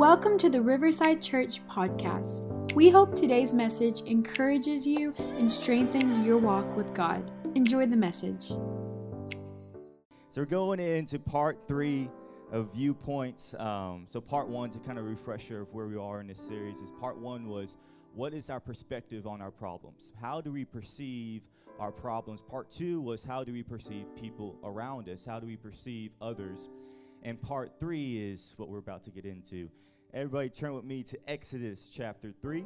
Welcome to the Riverside Church podcast. We hope today's message encourages you and strengthens your walk with God. Enjoy the message. So, we're going into part three of viewpoints. Um, so, part one, to kind of refresher of where we are in this series, is part one was what is our perspective on our problems? How do we perceive our problems? Part two was how do we perceive people around us? How do we perceive others? And part three is what we're about to get into. Everybody turn with me to Exodus chapter 3.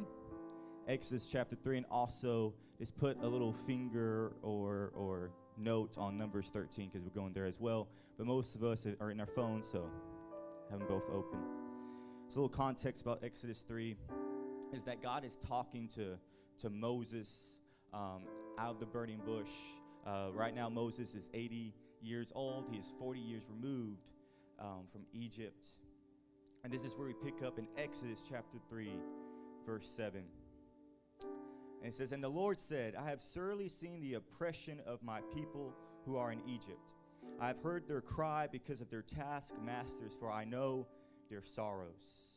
Exodus chapter 3, and also just put a little finger or, or note on Numbers 13 because we're going there as well. But most of us are in our phones, so have them both open. So, a little context about Exodus 3 is that God is talking to, to Moses um, out of the burning bush. Uh, right now, Moses is 80 years old, he is 40 years removed um, from Egypt. And this is where we pick up in Exodus chapter 3, verse 7. And it says, And the Lord said, I have surely seen the oppression of my people who are in Egypt. I have heard their cry because of their taskmasters, for I know their sorrows.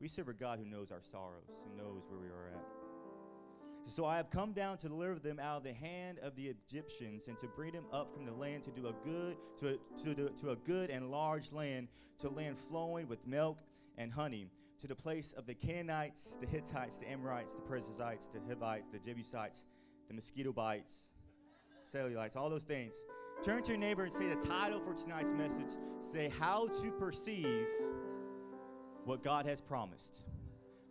We serve a God who knows our sorrows, who knows where we are at. So I have come down to deliver them out of the hand of the Egyptians and to bring them up from the land to do a good to, to, to, a good and large land, to land flowing with milk and honey, to the place of the Canaanites, the Hittites, the Amorites, the Perizzites, the Hivites, the Jebusites, the mosquito bites, cellulites, all those things. Turn to your neighbor and say the title for tonight's message. Say how to perceive what God has promised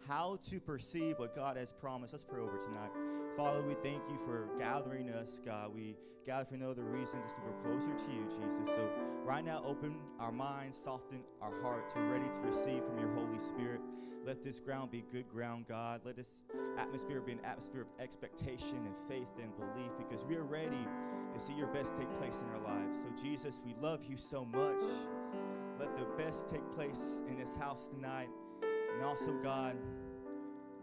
how to perceive what God has promised. Let's pray over tonight. Father, we thank you for gathering us, God. We gather for no other reason just to go closer to you, Jesus. So right now, open our minds, soften our hearts. We're ready to receive from your Holy Spirit. Let this ground be good ground, God. Let this atmosphere be an atmosphere of expectation and faith and belief because we are ready to see your best take place in our lives. So, Jesus, we love you so much. Let the best take place in this house tonight. And also, God,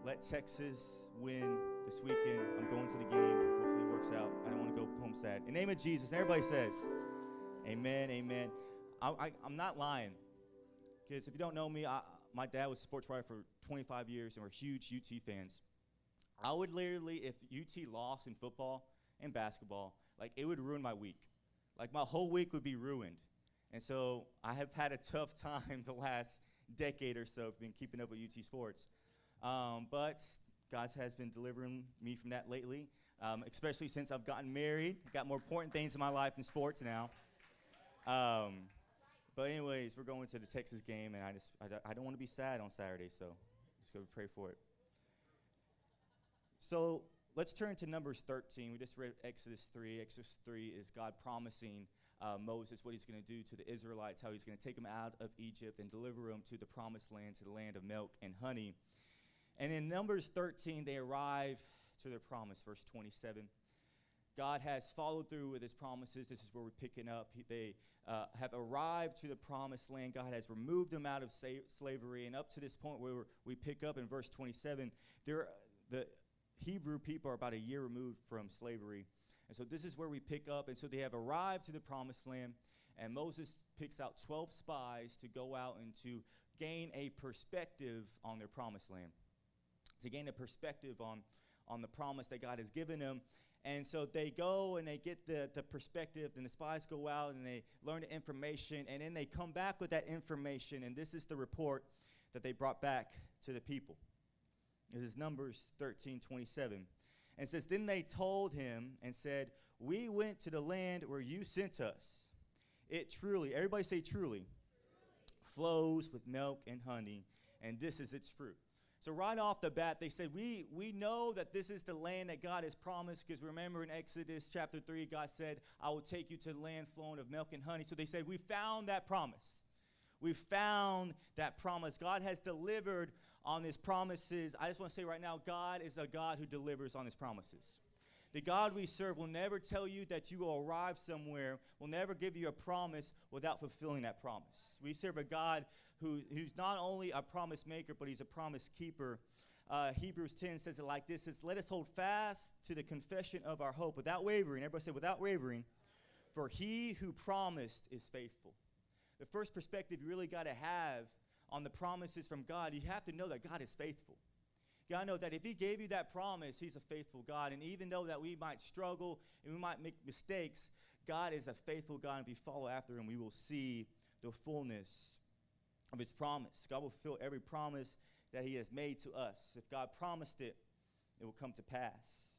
let Texas win this weekend. I'm going to the game. Hopefully, it works out. I don't want to go home sad. In the name of Jesus, everybody says, Amen, amen. I, am not lying. Because if you don't know me, I, my dad was a sports writer for 25 years, and we're huge UT fans. I would literally, if UT lost in football and basketball, like it would ruin my week. Like my whole week would be ruined. And so I have had a tough time the last decade or so, have been keeping up with UT sports. Um, but God has been delivering me from that lately, um, especially since I've gotten married. Got more important things in my life than sports now. Um, but anyways, we're going to the Texas game, and I just I, I don't want to be sad on Saturday, so just go pray for it. So let's turn to Numbers 13. We just read Exodus 3. Exodus 3 is God promising uh, Moses, what he's going to do to the Israelites, how he's going to take them out of Egypt and deliver them to the promised land, to the land of milk and honey. And in Numbers 13, they arrive to their promise, verse 27. God has followed through with his promises. This is where we're picking up. He, they uh, have arrived to the promised land. God has removed them out of sa- slavery. And up to this point where we pick up in verse 27, the Hebrew people are about a year removed from slavery. And so this is where we pick up. And so they have arrived to the promised land, and Moses picks out 12 spies to go out and to gain a perspective on their promised land, to gain a perspective on, on the promise that God has given them. And so they go and they get the, the perspective, and the spies go out and they learn the information, and then they come back with that information, and this is the report that they brought back to the people. This is Numbers 13 27. And says, Then they told him and said, We went to the land where you sent us. It truly, everybody say truly, flows with milk and honey, and this is its fruit. So right off the bat, they said, we, we know that this is the land that God has promised, because remember in Exodus chapter 3, God said, I will take you to the land flowing of milk and honey. So they said, we found that promise. We found that promise. God has delivered on his promises. I just want to say right now, God is a God who delivers on his promises. The God we serve will never tell you that you will arrive somewhere, will never give you a promise without fulfilling that promise. We serve a God who, who's not only a promise maker, but he's a promise keeper. Uh, Hebrews 10 says it like this says, Let us hold fast to the confession of our hope without wavering. Everybody say, without wavering, for he who promised is faithful. The first perspective you really got to have on the promises from God, you have to know that God is faithful. You gotta know that if He gave you that promise, He's a faithful God. And even though that we might struggle and we might make mistakes, God is a faithful God. And if we follow after Him, we will see the fullness of His promise. God will fulfill every promise that He has made to us. If God promised it, it will come to pass.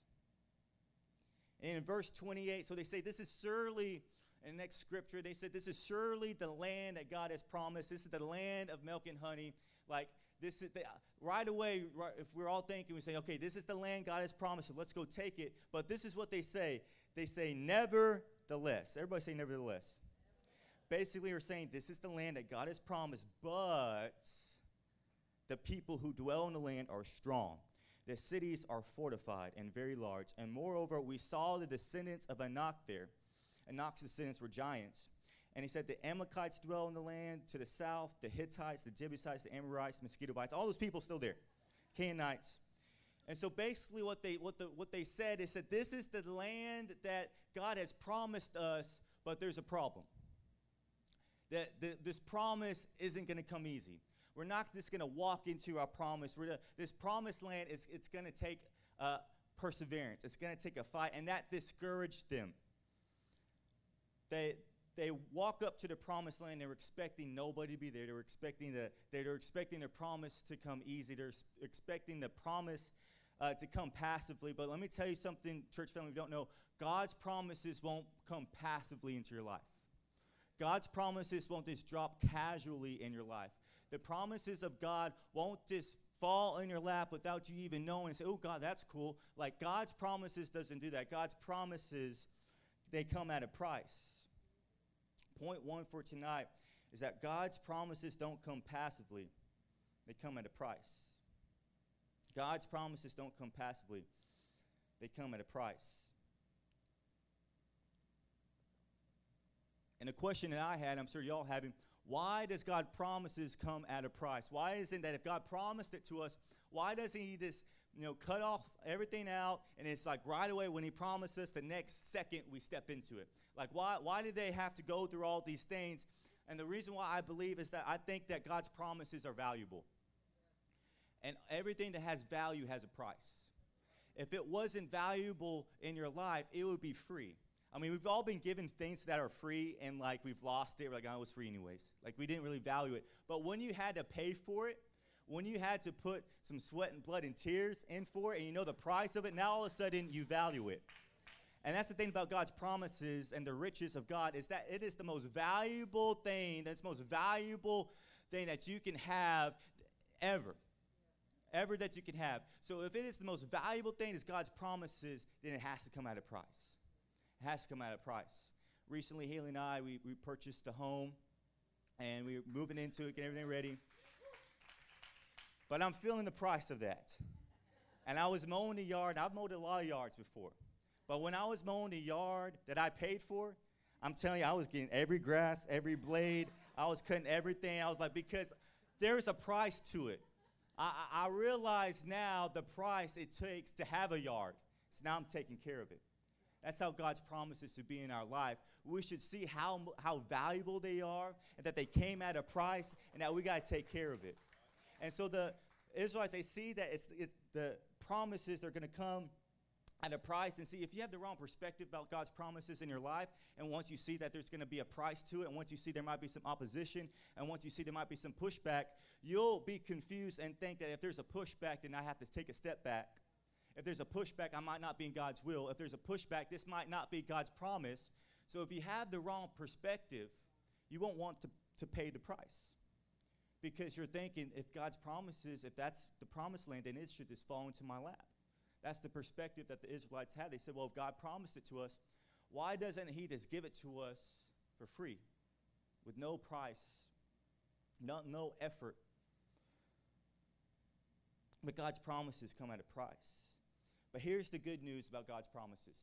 And in verse 28, so they say, This is surely the next scripture, they said, This is surely the land that God has promised. This is the land of milk and honey. Like, this is the, right away, right, if we're all thinking, we say, Okay, this is the land God has promised, so let's go take it. But this is what they say they say, Nevertheless. Everybody say, Nevertheless. Basically, we're saying, This is the land that God has promised, but the people who dwell in the land are strong. The cities are fortified and very large. And moreover, we saw the descendants of Anak there Anak's descendants were giants. And he said the Amalekites dwell in the land to the south, the Hittites, the Jebusites, the Amorites, the Mosquito bites, all those people still there, Canaanites. And so basically what they, what, the, what they said is that this is the land that God has promised us, but there's a problem. That the, this promise isn't going to come easy. We're not just going to walk into our promise. To, this promised land, is, it's going to take uh, perseverance. It's going to take a fight, and that discouraged them they they walk up to the promised land they were expecting nobody to be there they were expecting the they were expecting the promise to come easy they're expecting the promise uh, to come passively. But let me tell you something church family you don't know god's promises won't come passively into your life. God's promises won't just drop casually in your life. The promises of god won't just fall in your lap without you even knowing and say oh god that's cool. Like god's promises doesn't do that. God's promises they come at a price point one for tonight is that God's promises don't come passively, they come at a price. God's promises don't come passively, they come at a price. And a question that I had, I'm sure y'all having, why does God promises come at a price? Why isn't that if God promised it to us, why doesn't He just you know cut off everything out and it's like right away when He promises, the next second we step into it? Like, why, why did they have to go through all these things? And the reason why I believe is that I think that God's promises are valuable. And everything that has value has a price. If it wasn't valuable in your life, it would be free. I mean, we've all been given things that are free and like we've lost it. We're like, oh, it was free anyways. Like we didn't really value it. But when you had to pay for it, when you had to put some sweat and blood and tears in for it, and you know the price of it, now all of a sudden you value it. And that's the thing about God's promises and the riches of God is that it is the most valuable thing, that's the most valuable thing that you can have ever. Ever that you can have. So if it is the most valuable thing is God's promises, then it has to come at a price. It has to come at a price. Recently, Haley and I, we, we purchased a home and we are moving into it, getting everything ready. But I'm feeling the price of that. And I was mowing the yard. I've mowed a lot of yards before. But when I was mowing the yard that I paid for, I'm telling you, I was getting every grass, every blade. I was cutting everything. I was like, because there's a price to it. I, I realize now the price it takes to have a yard. So now I'm taking care of it. That's how God's promises to be in our life. We should see how, how valuable they are and that they came at a price and that we got to take care of it. And so the Israelites, they see that it's, it's the promises, they're going to come at a price and see if you have the wrong perspective about God's promises in your life, and once you see that there's going to be a price to it, and once you see there might be some opposition, and once you see there might be some pushback, you'll be confused and think that if there's a pushback, then I have to take a step back. If there's a pushback, I might not be in God's will. If there's a pushback, this might not be God's promise. So if you have the wrong perspective, you won't want to, to pay the price. Because you're thinking, if God's promises, if that's the promised land, then it should just fall into my lap. That's the perspective that the Israelites had. They said, well, if God promised it to us, why doesn't He just give it to us for free with no price, no, no effort? But God's promises come at a price. But here's the good news about God's promises.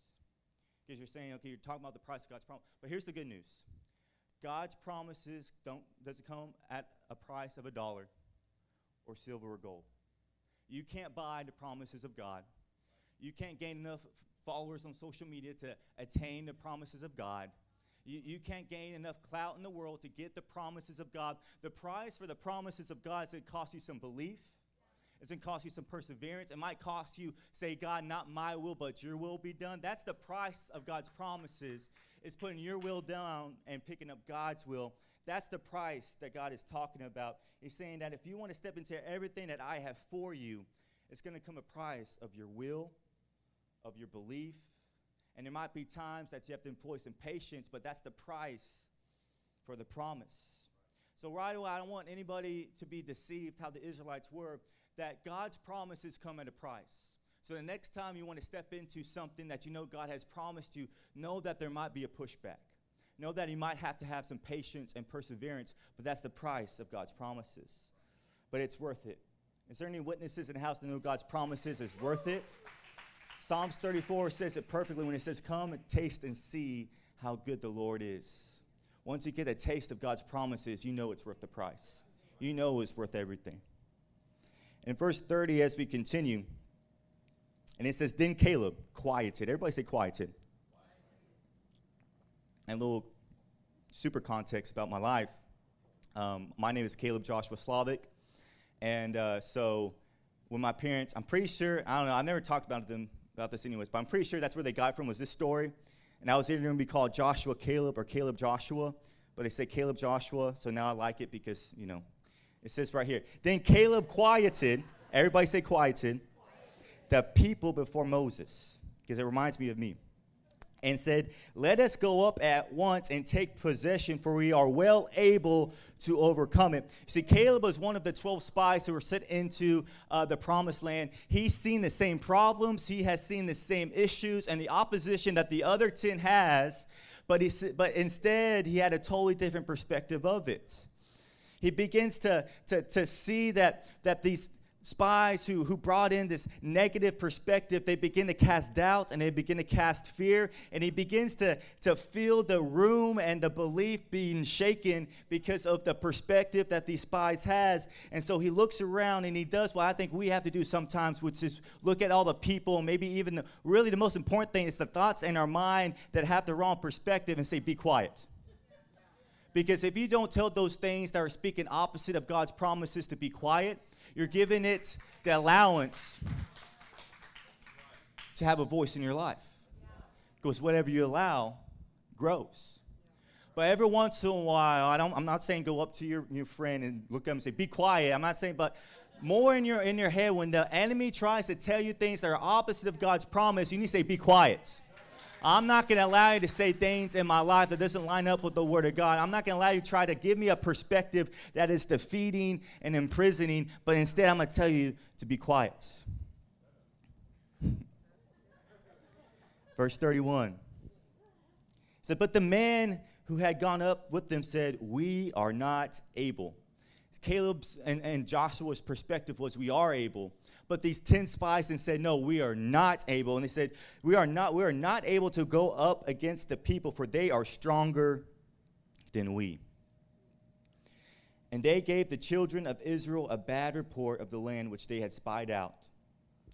Because you're saying, okay, you're talking about the price of God's promise. But here's the good news God's promises don't, doesn't come at a price of a dollar or silver or gold. You can't buy the promises of God. You can't gain enough followers on social media to attain the promises of God. You, you can't gain enough clout in the world to get the promises of God. The price for the promises of God is going to cost you some belief. It's going to cost you some perseverance. It might cost you, say, God, not my will, but your will be done. That's the price of God's promises, is putting your will down and picking up God's will. That's the price that God is talking about. He's saying that if you want to step into everything that I have for you, it's going to come a price of your will, of your belief. And there might be times that you have to employ some patience, but that's the price for the promise. So, right away, I don't want anybody to be deceived how the Israelites were that God's promises come at a price. So the next time you want to step into something that you know God has promised you, know that there might be a pushback. Know that you might have to have some patience and perseverance, but that's the price of God's promises. But it's worth it. Is there any witnesses in the house that know God's promises is worth it? Psalms 34 says it perfectly when it says, Come and taste and see how good the Lord is. Once you get a taste of God's promises, you know it's worth the price. You know it's worth everything. In verse 30, as we continue, and it says, Then Caleb quieted. Everybody say quieted. And a little super context about my life. Um, my name is Caleb Joshua Slavic. And uh, so when my parents, I'm pretty sure, I don't know, I never talked about them about this anyways, but I'm pretty sure that's where they got from was this story. And I was either going to be called Joshua Caleb or Caleb Joshua, but they say Caleb Joshua, so now I like it because, you know, it says right here. Then Caleb quieted, everybody say quieted, the people before Moses, because it reminds me of me, and said, Let us go up at once and take possession, for we are well able to overcome it. See, Caleb was one of the 12 spies who were sent into uh, the promised land. He's seen the same problems, he has seen the same issues and the opposition that the other 10 has, but, he, but instead, he had a totally different perspective of it. He begins to, to, to see that, that these spies who, who brought in this negative perspective, they begin to cast doubt and they begin to cast fear. And he begins to, to feel the room and the belief being shaken because of the perspective that these spies has. And so he looks around and he does what I think we have to do sometimes, which is look at all the people, maybe even the, really the most important thing is the thoughts in our mind that have the wrong perspective and say, be quiet. Because if you don't tell those things that are speaking opposite of God's promises to be quiet, you're giving it the allowance to have a voice in your life. Because whatever you allow grows. But every once in a while, I don't, I'm not saying go up to your, your friend and look at him and say, be quiet. I'm not saying, but more in your, in your head, when the enemy tries to tell you things that are opposite of God's promise, you need to say, be quiet. I'm not going to allow you to say things in my life that doesn't line up with the Word of God. I'm not going to allow you to try to give me a perspective that is defeating and imprisoning, but instead I'm going to tell you to be quiet. Verse 31 said, But the man who had gone up with them said, We are not able. Caleb's and, and Joshua's perspective was, We are able. But these 10 spies and said, No, we are not able. And they said, We are not, we are not able to go up against the people, for they are stronger than we. And they gave the children of Israel a bad report of the land which they had spied out.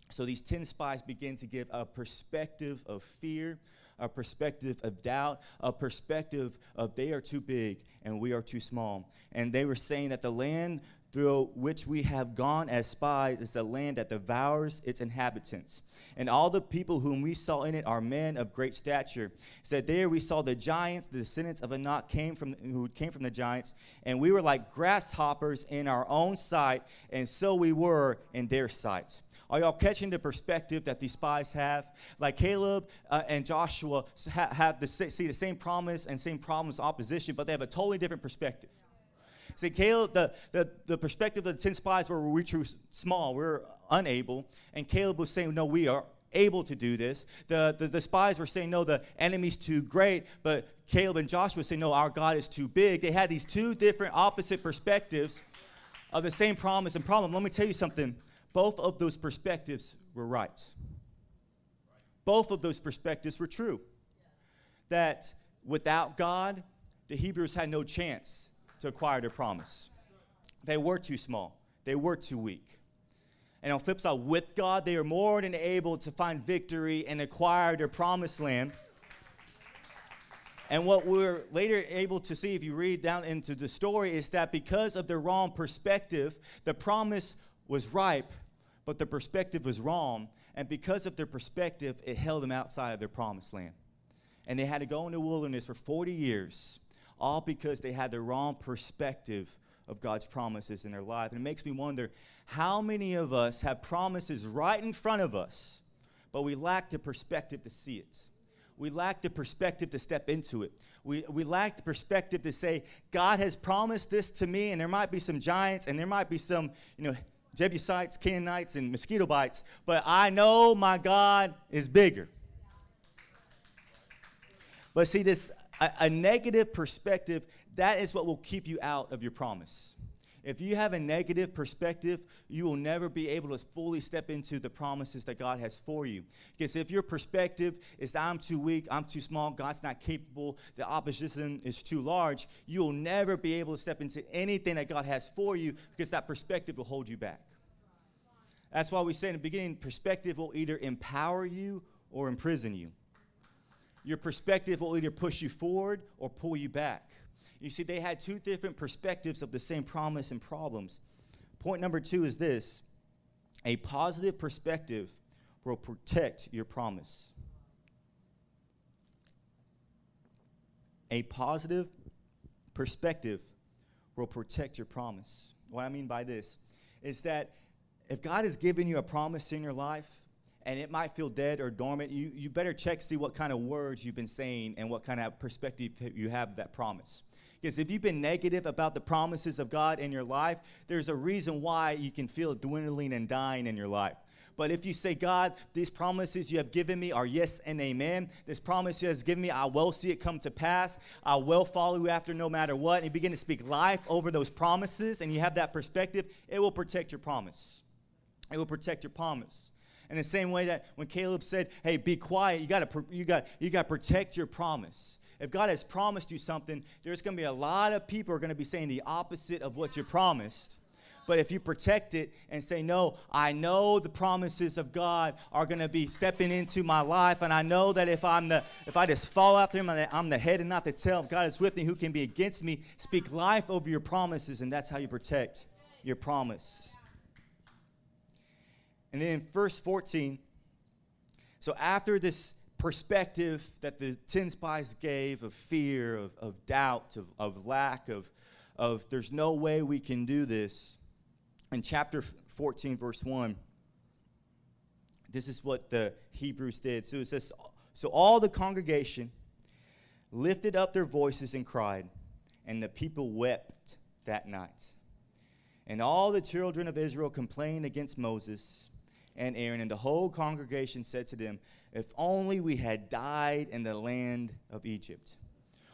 So these 10 spies begin to give a perspective of fear, a perspective of doubt, a perspective of they are too big and we are too small. And they were saying that the land through which we have gone as spies is a land that devours its inhabitants. And all the people whom we saw in it are men of great stature. said there we saw the giants, the descendants of Anak came from who came from the giants, and we were like grasshoppers in our own sight, and so we were in their sight. Are y'all catching the perspective that these spies have? Like Caleb uh, and Joshua have, have the, see the same promise and same problems, opposition, but they have a totally different perspective. See, Caleb, the, the, the perspective of the 10 spies were we too small, we are unable. And Caleb was saying, no, we are able to do this. The, the, the, spies were saying, no, the enemy's too great. But Caleb and Joshua saying, no, our God is too big. They had these two different opposite perspectives of the same promise and problem. Let me tell you something. Both of those perspectives were right. Both of those perspectives were true. That without God, the Hebrews had no chance to acquire their promise. They were too small, they were too weak. And on flip side, with God, they are more than able to find victory and acquire their promised land. And what we're later able to see, if you read down into the story, is that because of their wrong perspective, the promise was ripe, but the perspective was wrong. And because of their perspective, it held them outside of their promised land. And they had to go in the wilderness for 40 years, all because they had the wrong perspective of God's promises in their life. And it makes me wonder how many of us have promises right in front of us, but we lack the perspective to see it we lack the perspective to step into it. We, we lack the perspective to say, God has promised this to me, and there might be some giants, and there might be some, you know, Jebusites, Canaanites, and mosquito bites, but I know my God is bigger. But see, this a, a negative perspective, that is what will keep you out of your promise. If you have a negative perspective, you will never be able to fully step into the promises that God has for you. Because if your perspective is that I'm too weak, I'm too small, God's not capable, the opposition is too large, you will never be able to step into anything that God has for you because that perspective will hold you back. That's why we say in the beginning perspective will either empower you or imprison you. Your perspective will either push you forward or pull you back. You see, they had two different perspectives of the same promise and problems. Point number two is this a positive perspective will protect your promise. A positive perspective will protect your promise. What I mean by this is that if God has given you a promise in your life, and it might feel dead or dormant, you, you better check see what kind of words you've been saying and what kind of perspective you have that promise. Because if you've been negative about the promises of God in your life, there's a reason why you can feel dwindling and dying in your life. But if you say, God, these promises you have given me are yes and amen. This promise you has given me, I will see it come to pass. I will follow you after no matter what. And you begin to speak life over those promises, and you have that perspective, it will protect your promise. It will protect your promise. In the same way that when Caleb said, "Hey, be quiet," you got to you got you got to protect your promise. If God has promised you something, there's going to be a lot of people are going to be saying the opposite of what you promised. But if you protect it and say, No, I know the promises of God are going to be stepping into my life, and I know that if I'm the if I just fall after him, I'm the head and not the tail. If God is with me, who can be against me? Speak life over your promises, and that's how you protect your promise. And then in verse 14, so after this perspective that the 10 spies gave of fear, of, of doubt, of, of lack, of, of there's no way we can do this. In chapter 14, verse 1, this is what the Hebrews did. So it says, So all the congregation lifted up their voices and cried, and the people wept that night. And all the children of Israel complained against Moses and Aaron, and the whole congregation said to them, If only we had died in the land of Egypt.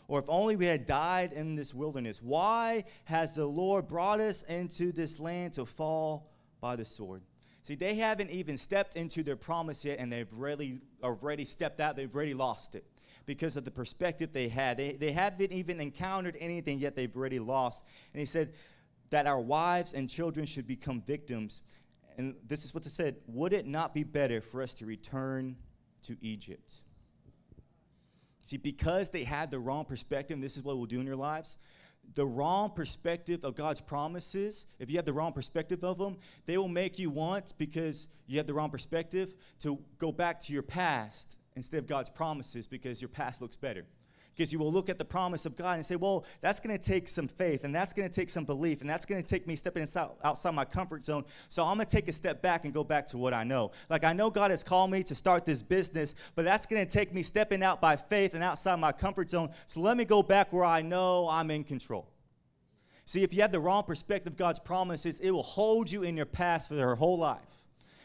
Or if only we had died in this wilderness. Why has the Lord brought us into this land to fall by the sword? See, they haven't even stepped into their promise yet, and they've really already stepped out. They've already lost it because of the perspective they had. They, they haven't even encountered anything yet, they've already lost. And he said that our wives and children should become victims and this is what they said Would it not be better for us to return to Egypt? See, because they had the wrong perspective, this is what we'll do in your lives. The wrong perspective of God's promises, if you have the wrong perspective of them, they will make you want, because you have the wrong perspective, to go back to your past instead of God's promises because your past looks better because you will look at the promise of God and say, well, that's going to take some faith and that's going to take some belief and that's going to take me stepping inside, outside my comfort zone. So I'm going to take a step back and go back to what I know. Like I know God has called me to start this business, but that's going to take me stepping out by faith and outside my comfort zone. So let me go back where I know I'm in control. See, if you have the wrong perspective of God's promises, it will hold you in your past for your whole life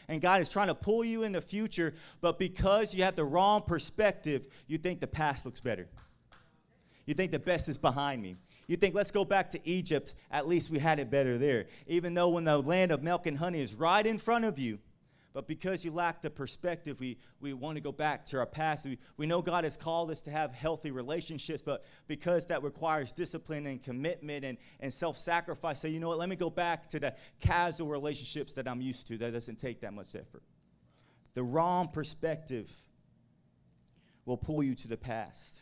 and God is trying to pull you in the future, but because you have the wrong perspective, you think the past looks better. You think the best is behind me. You think, let's go back to Egypt. At least we had it better there. Even though when the land of milk and honey is right in front of you, but because you lack the perspective, we, we want to go back to our past. We, we know God has called us to have healthy relationships, but because that requires discipline and commitment and, and self sacrifice, say, you know what, let me go back to the casual relationships that I'm used to. That doesn't take that much effort. The wrong perspective will pull you to the past.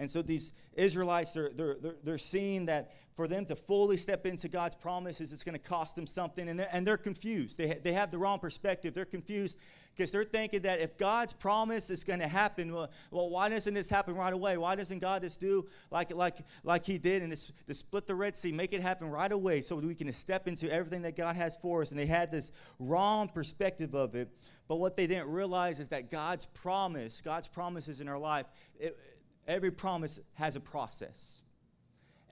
And so these Israelites, they're, they're, they're, they're seeing that for them to fully step into God's promises, it's going to cost them something. And they're, and they're confused. They, ha- they have the wrong perspective. They're confused because they're thinking that if God's promise is going to happen, well, well, why doesn't this happen right away? Why doesn't God just do like, like, like He did and just, split the Red Sea, make it happen right away so we can step into everything that God has for us? And they had this wrong perspective of it. But what they didn't realize is that God's promise, God's promises in our life, it, every promise has a process.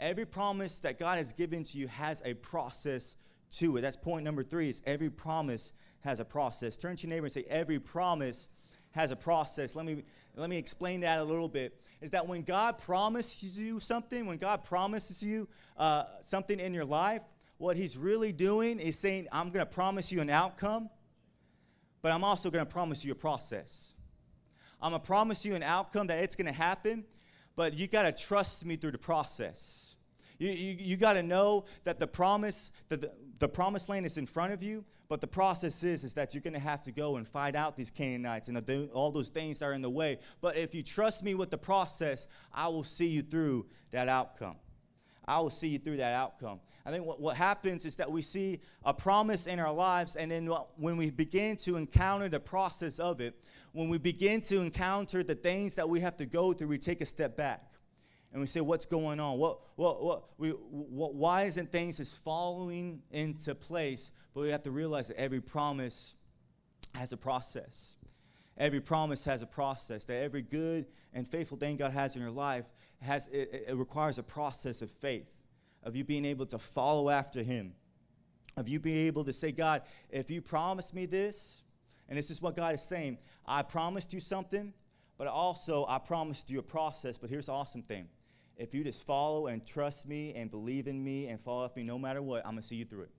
Every promise that God has given to you has a process to it. That's point number three. Is every promise has a process. Turn to your neighbor and say, every promise has a process. Let me let me explain that a little bit. Is that when God promises you something, when God promises you uh, something in your life, what He's really doing is saying, "I'm going to promise you an outcome, but I'm also going to promise you a process. I'm going to promise you an outcome that it's going to happen, but you got to trust me through the process." You, you, you got to know that the promise, that the, the promised land is in front of you, but the process is, is that you're going to have to go and fight out these Canaanites and all those things that are in the way. But if you trust me with the process, I will see you through that outcome. I will see you through that outcome. I think what, what happens is that we see a promise in our lives, and then when we begin to encounter the process of it, when we begin to encounter the things that we have to go through, we take a step back and we say, What's going on? What, what, what, we, what, why isn't things just following into place? But we have to realize that every promise has a process. Every promise has a process. That every good and faithful thing God has in your life has it, it requires a process of faith, of you being able to follow after Him, of you being able to say, God, if you promise me this, and this is what God is saying, I promised you something, but also I promised you a process. But here's the awesome thing if you just follow and trust me and believe in me and follow after me no matter what, I'm going to see you through it.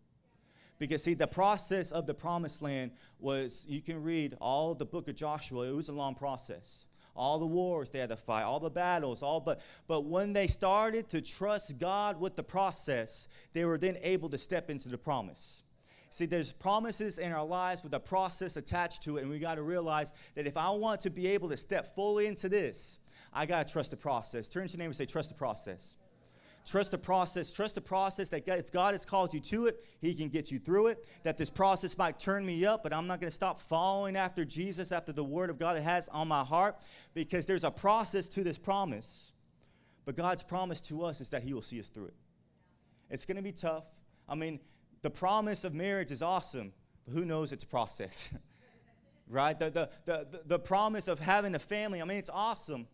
Because, see, the process of the promised land was, you can read all the book of Joshua, it was a long process. All the wars they had to fight, all the battles, all but but when they started to trust God with the process, they were then able to step into the promise. See, there's promises in our lives with a process attached to it, and we got to realize that if I want to be able to step fully into this, I got to trust the process. Turn to your neighbor and say, trust the process. Trust the process. Trust the process that if God has called you to it, He can get you through it. That this process might turn me up, but I'm not going to stop following after Jesus, after the Word of God that has on my heart, because there's a process to this promise. But God's promise to us is that He will see us through it. It's going to be tough. I mean, the promise of marriage is awesome, but who knows its process? right? The, the, the, the promise of having a family, I mean, it's awesome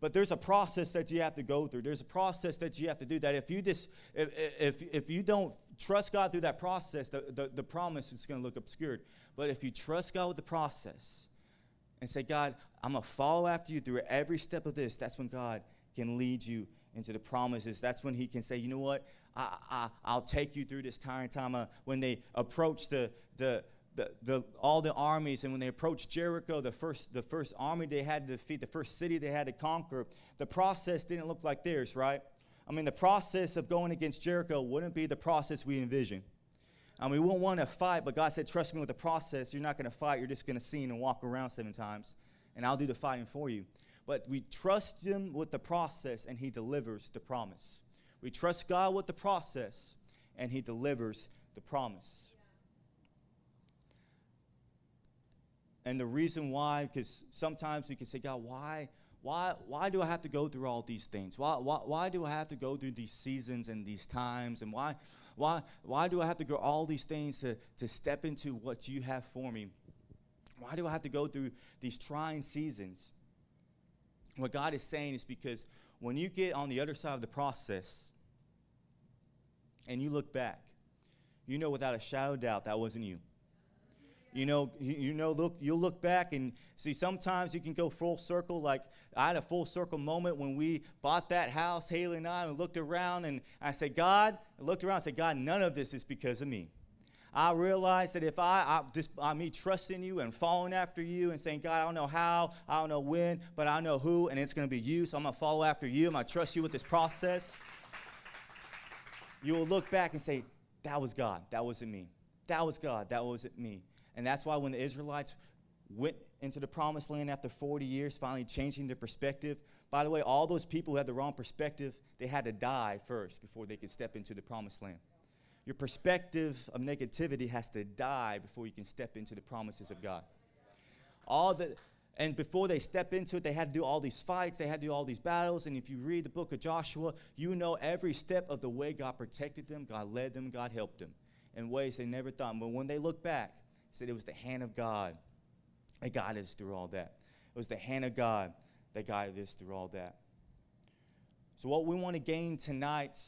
but there's a process that you have to go through. There's a process that you have to do that if you just if if, if you don't trust God through that process, the, the, the promise is going to look obscured. But if you trust God with the process and say, God, I'm going to follow after you through every step of this, that's when God can lead you into the promises. That's when He can say, you know what, I, I, I'll take you through this tiring time. Uh, when they approach the, the, the, the, all the armies, and when they approached Jericho, the first, the first army they had to defeat, the first city they had to conquer, the process didn't look like theirs, right? I mean, the process of going against Jericho wouldn't be the process we envision. I mean, we won't want to fight, but God said, Trust me with the process. You're not going to fight, you're just going to sing and walk around seven times, and I'll do the fighting for you. But we trust Him with the process, and He delivers the promise. We trust God with the process, and He delivers the promise. And the reason why, because sometimes we can say, God, why, why, why do I have to go through all these things? Why, why, why do I have to go through these seasons and these times? And why, why, why do I have to go all these things to, to step into what you have for me? Why do I have to go through these trying seasons? What God is saying is because when you get on the other side of the process and you look back, you know without a shadow of doubt that wasn't you. You know, you know, look, you'll look back and see sometimes you can go full circle. Like I had a full circle moment when we bought that house, Haley and I, and looked around and I said, God, I looked around and said, God, none of this is because of me. I realized that if I, I just by me trusting you and following after you and saying, God, I don't know how, I don't know when, but I know who, and it's going to be you. So I'm going to follow after you. I'm going to trust you with this process. You will look back and say, that was God. That wasn't me. That was God. That wasn't me. And that's why when the Israelites went into the promised land after 40 years, finally changing their perspective. By the way, all those people who had the wrong perspective, they had to die first before they could step into the promised land. Your perspective of negativity has to die before you can step into the promises of God. All the and before they step into it, they had to do all these fights, they had to do all these battles. And if you read the book of Joshua, you know every step of the way God protected them, God led them, God helped them in ways they never thought. But when they look back, said it was the hand of God that guided us through all that. It was the hand of God that guided us through all that. So, what we want to gain tonight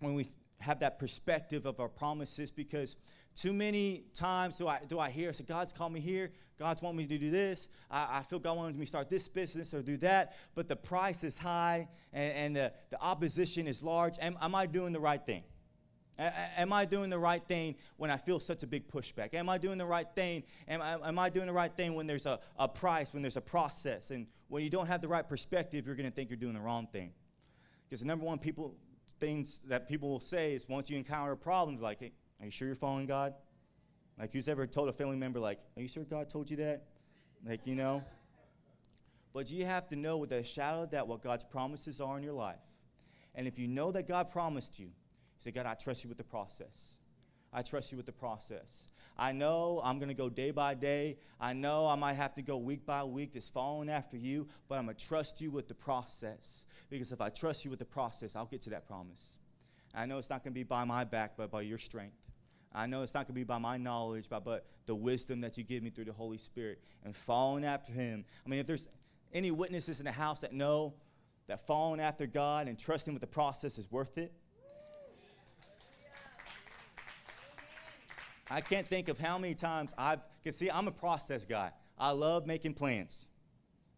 when we have that perspective of our promises, because too many times do I, do I hear, so God's called me here, God's want me to do this, I, I feel God wanted me to start this business or do that, but the price is high and, and the, the opposition is large. Am, am I doing the right thing? Am I doing the right thing when I feel such a big pushback? Am I doing the right thing? Am I, am I doing the right thing when there's a, a price, when there's a process? And when you don't have the right perspective, you're going to think you're doing the wrong thing. Because the number one people things that people will say is once you encounter problems, like, hey, are you sure you're following God? Like, who's ever told a family member, like, are you sure God told you that? Like, you know? But you have to know with a shadow of that what God's promises are in your life. And if you know that God promised you, Say, God, I trust you with the process. I trust you with the process. I know I'm going to go day by day. I know I might have to go week by week, just following after you, but I'm going to trust you with the process. Because if I trust you with the process, I'll get to that promise. I know it's not going to be by my back, but by your strength. I know it's not going to be by my knowledge, but, but the wisdom that you give me through the Holy Spirit and following after Him. I mean, if there's any witnesses in the house that know that following after God and trusting with the process is worth it, I can't think of how many times I've, because see, I'm a process guy. I love making plans.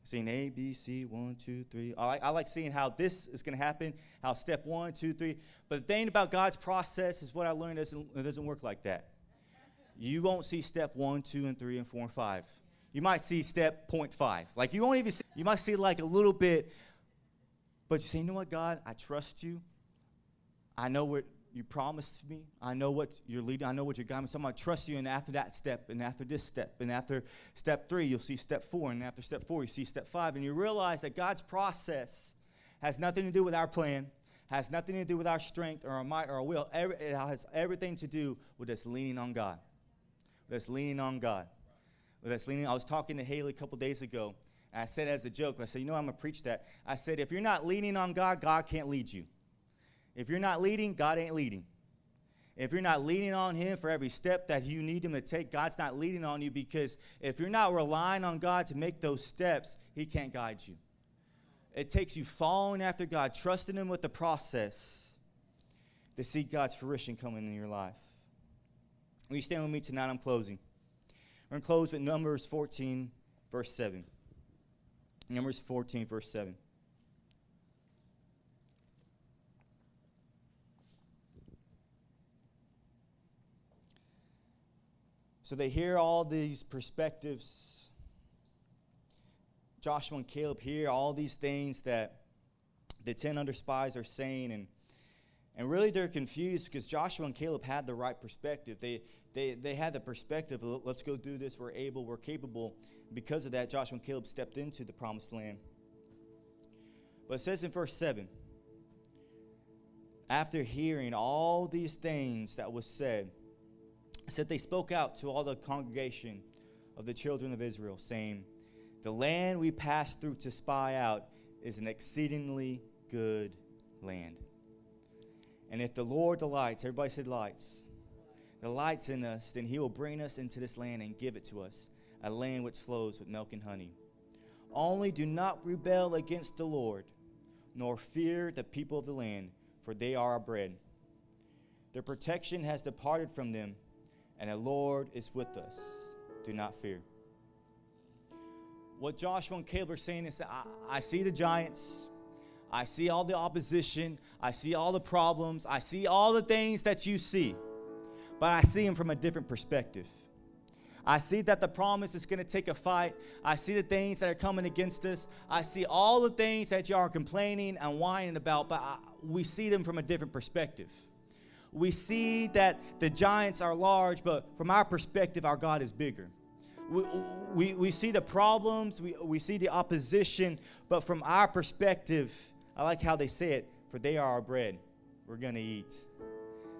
Seeing A, B, C, one, two, three. I like, I like seeing how this is going to happen, how step one, two, three. But the thing about God's process is what I learned doesn't, it doesn't work like that. You won't see step one, two, and three, and four, and five. You might see step point five. Like you won't even see, you might see like a little bit, but you say, you know what, God, I trust you. I know what you promised me. I know what you're leading. I know what you're guiding. So I'm going to trust you. And after that step, and after this step, and after step three, you'll see step four. And after step four, you see step five. And you realize that God's process has nothing to do with our plan, has nothing to do with our strength or our might or our will. It has everything to do with us leaning on God. With us leaning on God. With us leaning. I was talking to Haley a couple days ago. And I said as a joke, I said, you know, I'm going to preach that. I said, if you're not leaning on God, God can't lead you. If you're not leading, God ain't leading. If you're not leaning on Him for every step that you need Him to take, God's not leading on you because if you're not relying on God to make those steps, He can't guide you. It takes you following after God, trusting Him with the process to see God's fruition coming in your life. Will you stand with me tonight? I'm closing. We're going to close with Numbers 14, verse 7. Numbers 14, verse 7. So they hear all these perspectives. Joshua and Caleb hear all these things that the 10 under spies are saying, and, and really they're confused because Joshua and Caleb had the right perspective. They, they, they had the perspective let's go do this, we're able, we're capable. Because of that, Joshua and Caleb stepped into the promised land. But it says in verse 7 after hearing all these things that was said, said they spoke out to all the congregation of the children of Israel, saying, The land we passed through to spy out is an exceedingly good land. And if the Lord delights, everybody said delights, delights in us, then he will bring us into this land and give it to us, a land which flows with milk and honey. Only do not rebel against the Lord, nor fear the people of the land, for they are our bread. Their protection has departed from them and the Lord is with us. Do not fear. What Joshua and Caleb are saying is, I, I see the giants. I see all the opposition. I see all the problems. I see all the things that you see. But I see them from a different perspective. I see that the promise is going to take a fight. I see the things that are coming against us. I see all the things that you are complaining and whining about, but I, we see them from a different perspective we see that the giants are large, but from our perspective, our God is bigger. we, we, we see the problems, we, we see the opposition, but from our perspective, I like how they say it, for they are our bread. We're going to eat.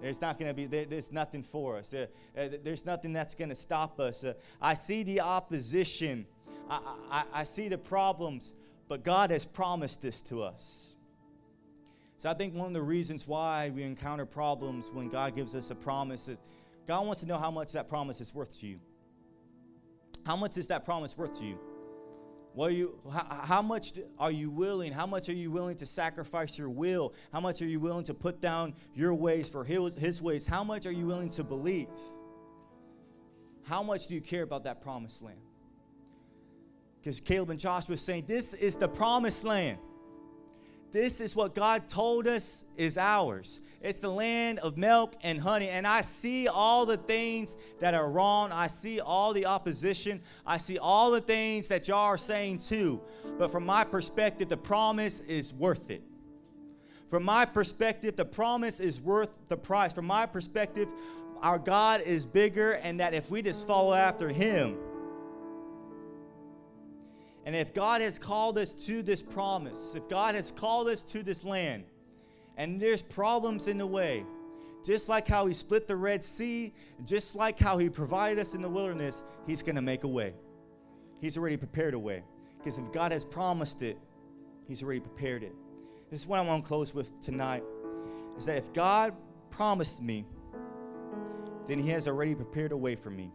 There's not going to be, there, there's nothing for us. There, uh, there's nothing that's going to stop us. Uh, I see the opposition, I, I, I see the problems, but God has promised this to us. So I think one of the reasons why we encounter problems when God gives us a promise is God wants to know how much that promise is worth to you. How much is that promise worth to you? What are you, how, how much are you willing? How much are you willing to sacrifice your will? How much are you willing to put down your ways for his, his ways? How much are you willing to believe? How much do you care about that promised land? Because Caleb and Joshua were saying, This is the promised land. This is what God told us is ours. It's the land of milk and honey. And I see all the things that are wrong. I see all the opposition. I see all the things that y'all are saying too. But from my perspective, the promise is worth it. From my perspective, the promise is worth the price. From my perspective, our God is bigger, and that if we just follow after Him, and if God has called us to this promise, if God has called us to this land, and there's problems in the way, just like how He split the Red Sea, just like how He provided us in the wilderness, He's going to make a way. He's already prepared a way. Because if God has promised it, He's already prepared it. This is what I want to close with tonight is that if God promised me, then He has already prepared a way for me.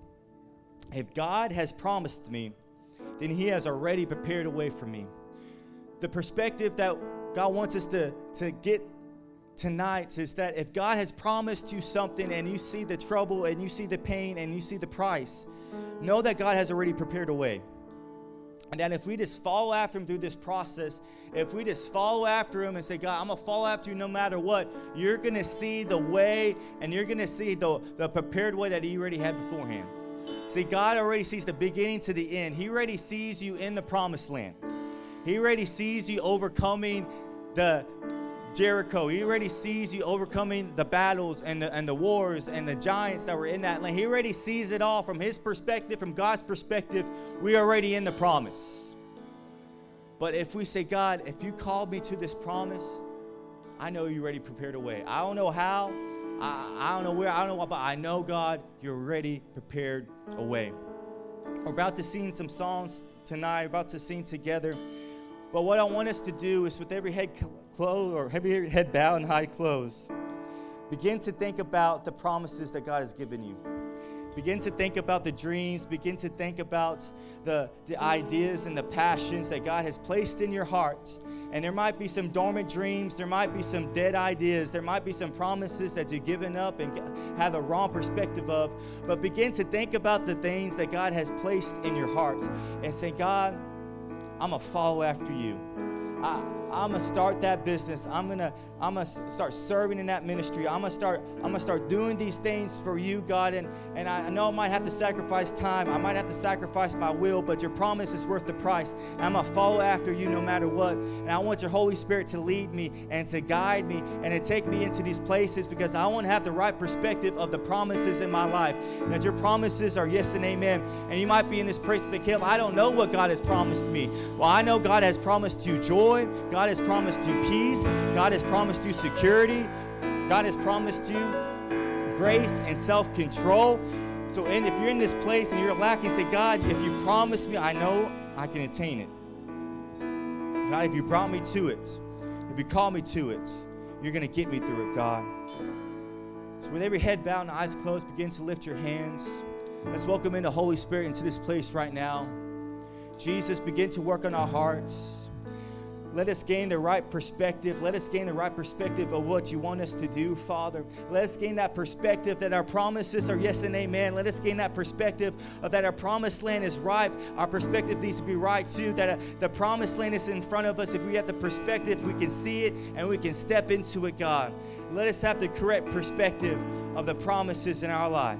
If God has promised me, then He has already prepared a way for me. The perspective that God wants us to, to get tonight is that if God has promised you something and you see the trouble and you see the pain and you see the price, know that God has already prepared a way. And that if we just follow after him through this process, if we just follow after him and say, God, I'm going to follow after you no matter what, you're going to see the way and you're going to see the, the prepared way that he already had beforehand. See, God already sees the beginning to the end. He already sees you in the promised land. He already sees you overcoming the Jericho. He already sees you overcoming the battles and the, and the wars and the giants that were in that land. He already sees it all from his perspective, from God's perspective. We're already in the promise. But if we say, God, if you called me to this promise, I know you already prepared a way. I don't know how, I, I don't know where, I don't know what, but I know, God, you're ready, prepared a way. We're about to sing some songs tonight, about to sing together. But what I want us to do is with every head closed or every head bowed and high closed, begin to think about the promises that God has given you. Begin to think about the dreams, begin to think about the, the ideas and the passions that God has placed in your heart. And there might be some dormant dreams, there might be some dead ideas, there might be some promises that you've given up and have a wrong perspective of. But begin to think about the things that God has placed in your heart and say, God, I'm going to follow after you. I, I'm gonna start that business. I'm gonna I'm gonna start serving in that ministry. I'm gonna start I'm gonna start doing these things for you, God. And and I know I might have to sacrifice time. I might have to sacrifice my will, but your promise is worth the price. And I'm gonna follow after you no matter what. And I want your Holy Spirit to lead me and to guide me and to take me into these places because I want to have the right perspective of the promises in my life. That your promises are yes and amen. And you might be in this place to kill. I don't know what God has promised me. Well, I know God has promised you joy. God has promised you peace. God has promised you security. God has promised you grace and self control. So, and if you're in this place and you're lacking, say, God, if you promise me, I know I can attain it. God, if you brought me to it, if you call me to it, you're going to get me through it, God. So, with every head bowed and eyes closed, begin to lift your hands. Let's welcome in the Holy Spirit into this place right now. Jesus, begin to work on our hearts. Let us gain the right perspective. Let us gain the right perspective of what you want us to do, Father. Let us gain that perspective that our promises are yes and amen. Let us gain that perspective of that our promised land is ripe. Our perspective needs to be right too. That uh, the promised land is in front of us. If we have the perspective, we can see it and we can step into it, God. Let us have the correct perspective of the promises in our life.